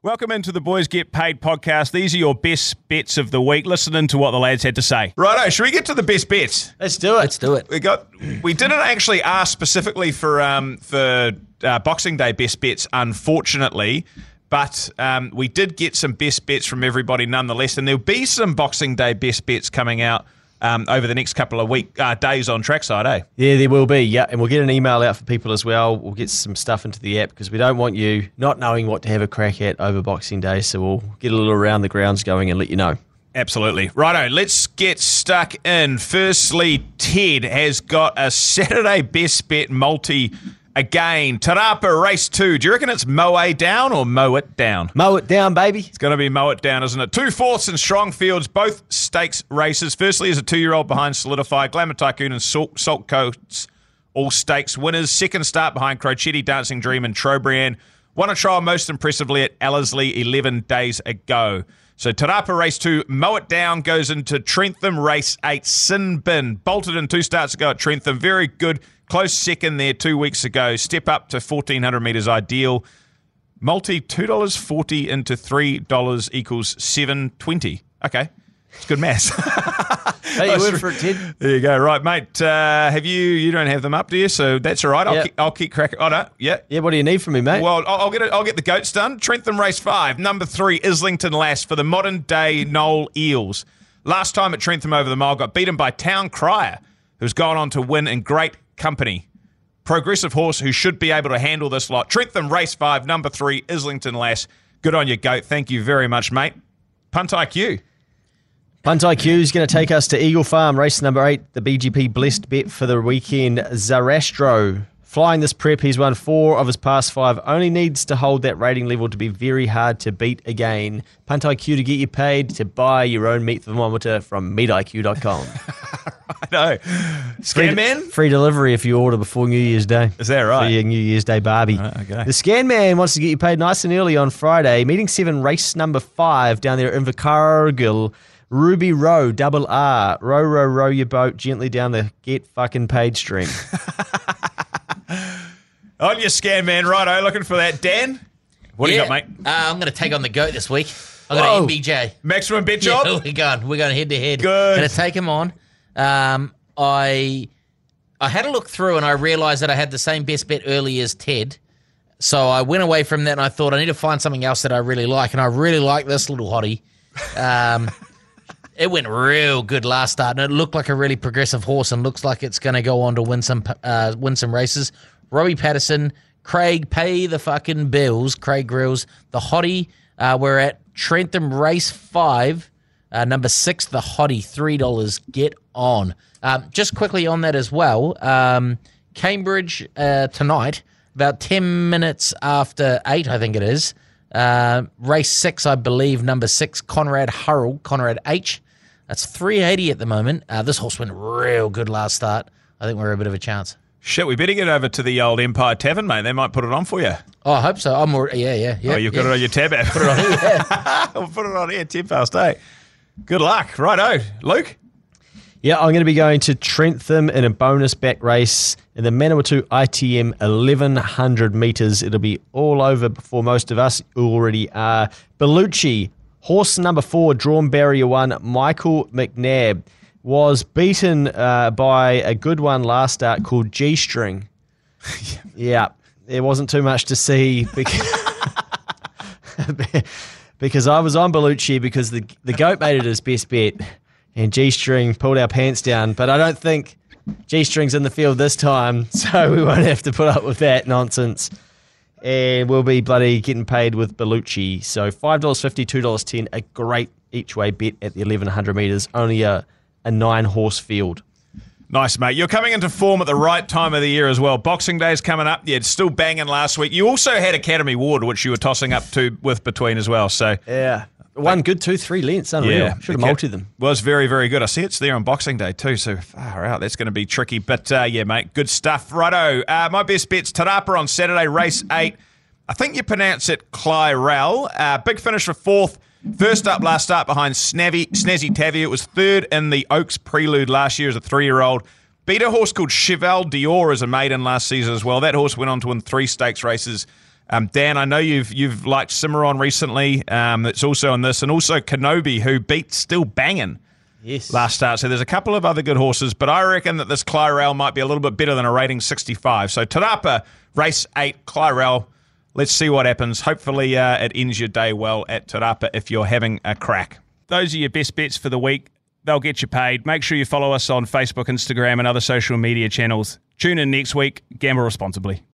Welcome into the Boys Get Paid podcast. These are your best bits of the week. Listening to what the lads had to say. Righto, should we get to the best bits? Let's do it. Let's do it. We got. We didn't actually ask specifically for um for uh, Boxing Day best bets, unfortunately, but um, we did get some best bets from everybody nonetheless, and there'll be some Boxing Day best bets coming out. Um, over the next couple of week uh, days on trackside, eh? Yeah, there will be. Yeah, and we'll get an email out for people as well. We'll get some stuff into the app because we don't want you not knowing what to have a crack at over Boxing Day. So we'll get a little around the grounds going and let you know. Absolutely. Righto, let's get stuck in. Firstly, Ted has got a Saturday best bet multi again. Te Rapa race two. Do you reckon it's mow down or mow it down? Mow it down, baby. It's going to be mow it down, isn't it? Two fourths and strong fields, both stakes races. Firstly, is a two year old behind Solidify, Glamour Tycoon, and Salt, Salt Coats, all stakes winners. Second start behind Crocetti, Dancing Dream, and Trobriand. Won a trial most impressively at Ellerslie 11 days ago. So Te Rapa race two, mow it down, goes into Trentham race eight, Sin Bin. Bolted in two starts ago at Trentham. Very good. Close second there two weeks ago. Step up to 1400 metres ideal. Multi $2.40 into $3 equals 720 Okay. It's good maths. Hey, you went for it, Ted. There you go. Right, mate. Uh, have you, you don't have them up, do you? So that's all right. I'll, Yeah. keep, I'll keep cracking. Oh, no. Yeah. Yeah, what do you need from me, mate? Well, I'll, I'll get it. I'll get the goats done. Trentham race five, number three, Islington Lass for the modern day Knoll Eels. Last time at Trentham over the mile, got beaten by Town Crier, who's gone on to win in great company. Progressive horse who should be able to handle this lot. Trentham race five, number three, Islington Lass. Good on you, goat. Thank you very much, mate. Punt IQ. Punt IQ is going to take us to Eagle Farm, race number eight, the BGP blessed bet for the weekend. Zarastro. Flying this prep, he's won four of his past five. Only needs to hold that rating level to be very hard to beat again. Punt IQ to get you paid to buy your own meat thermometer from meatiq.com. I know. Oh. Scan man? Free delivery if you order before New Year's Day. Is that right? For your New Year's Day Barbie. okay. The Scan Man wants to get you paid nice and early on Friday. Meeting seven, race number five down there in Invercargill. Ruby Row, double R. Row, row, row your boat gently down the get fucking paid stream. On your scan man, righto. Looking for that. Dan? What do you got, mate? Uh, I'm going to take on the goat this week. I got Whoa. an MBJ. Maximum bet Yeah, job? we're going. We're going head to head. Good. Going to take him on. Um, I I had a look through and I realised that I had the same best bet early as Ted. So I went away from that and I thought I need to find something else that I really like, and I really like this little hottie. Um, it went real good last start, and it looked like a really progressive horse, and looks like it's going to go on to win some uh, win some races. Robbie Patterson, Craig, pay the fucking bills. Craig Grills, the hottie. Uh, we're at Trentham Race Five, uh, number six, the hottie, three dollars. Get on. Um, just quickly on that as well. Um, Cambridge uh, tonight, about ten minutes after eight, I think it is. Uh, race six, I believe, number six, Conrad Hurrell, Conrad H. That's 380 at the moment. Uh, this horse went real good last start. I think we're a bit of a chance. Shit, we better get over to the old Empire Tavern, mate. They might put it on for you. Oh, I hope so. I'm already, yeah, yeah, yeah. oh, you've got yeah. it on your tab app. Put it on here. we'll put it on here, 10 past 8. Good luck. Righto. Luke? yeah, I'm going to be going to Trentham in a bonus back race in the Manawatu ITM 1100 metres. It'll be all over before most of us already are. Bellucci, horse number four, drawn barrier one, Michael McNab, was beaten uh, by a good one last start called G String. yeah, there wasn't too much to see because, because I was on Bellucci because the the goat made it his best bet, and G String pulled our pants down. But I don't think G String's in the field this time, so we won't have to put up with that nonsense. And we'll be bloody getting paid with Bellucci. So five dollars fifty, two dollars ten, a great each way bet at the eleven hundred meters. Only a a nine horse field. Nice, mate. You're coming into form at the right time of the year as well. Boxing Day's coming up. Yeah, it's still banging last week. You also had Academy Ward, which you were tossing up to with between as well. So Yeah, one good two, three lengths. Unreal. Should have multi them. Was very, very good. I see it's there on Boxing Day too, so far out. That's going to be tricky. But uh, yeah, mate, good stuff. Righto. Uh, my best bet's Te Rapa on Saturday, race eight. I think you pronounce it Clyrell. Uh, big finish for fourth. First up last start behind Snavy, Snazzy Tavi. It was third in the Oaks Prelude last year as a three year old. Beat a horse called Cheval Dior as a maiden last season as well. That horse went on to win three stakes races Um, Dan, I know you've you've liked Cimarron recently. Um, it's also on this, and also Kenobi, who beat Still Banging Yes. last start. So there's a couple of other good horses, but I reckon that this Clyrell might be a little bit better than a rating 65. So Te Rapa, race eight, Clyrell. Let's see what happens. Hopefully, uh, it ends your day well at Te Rapa if you're having a crack. Those are your best bets for the week. They'll get you paid. Make sure you follow us on Facebook, Instagram, and other social media channels. Tune in next week. Gamble responsibly.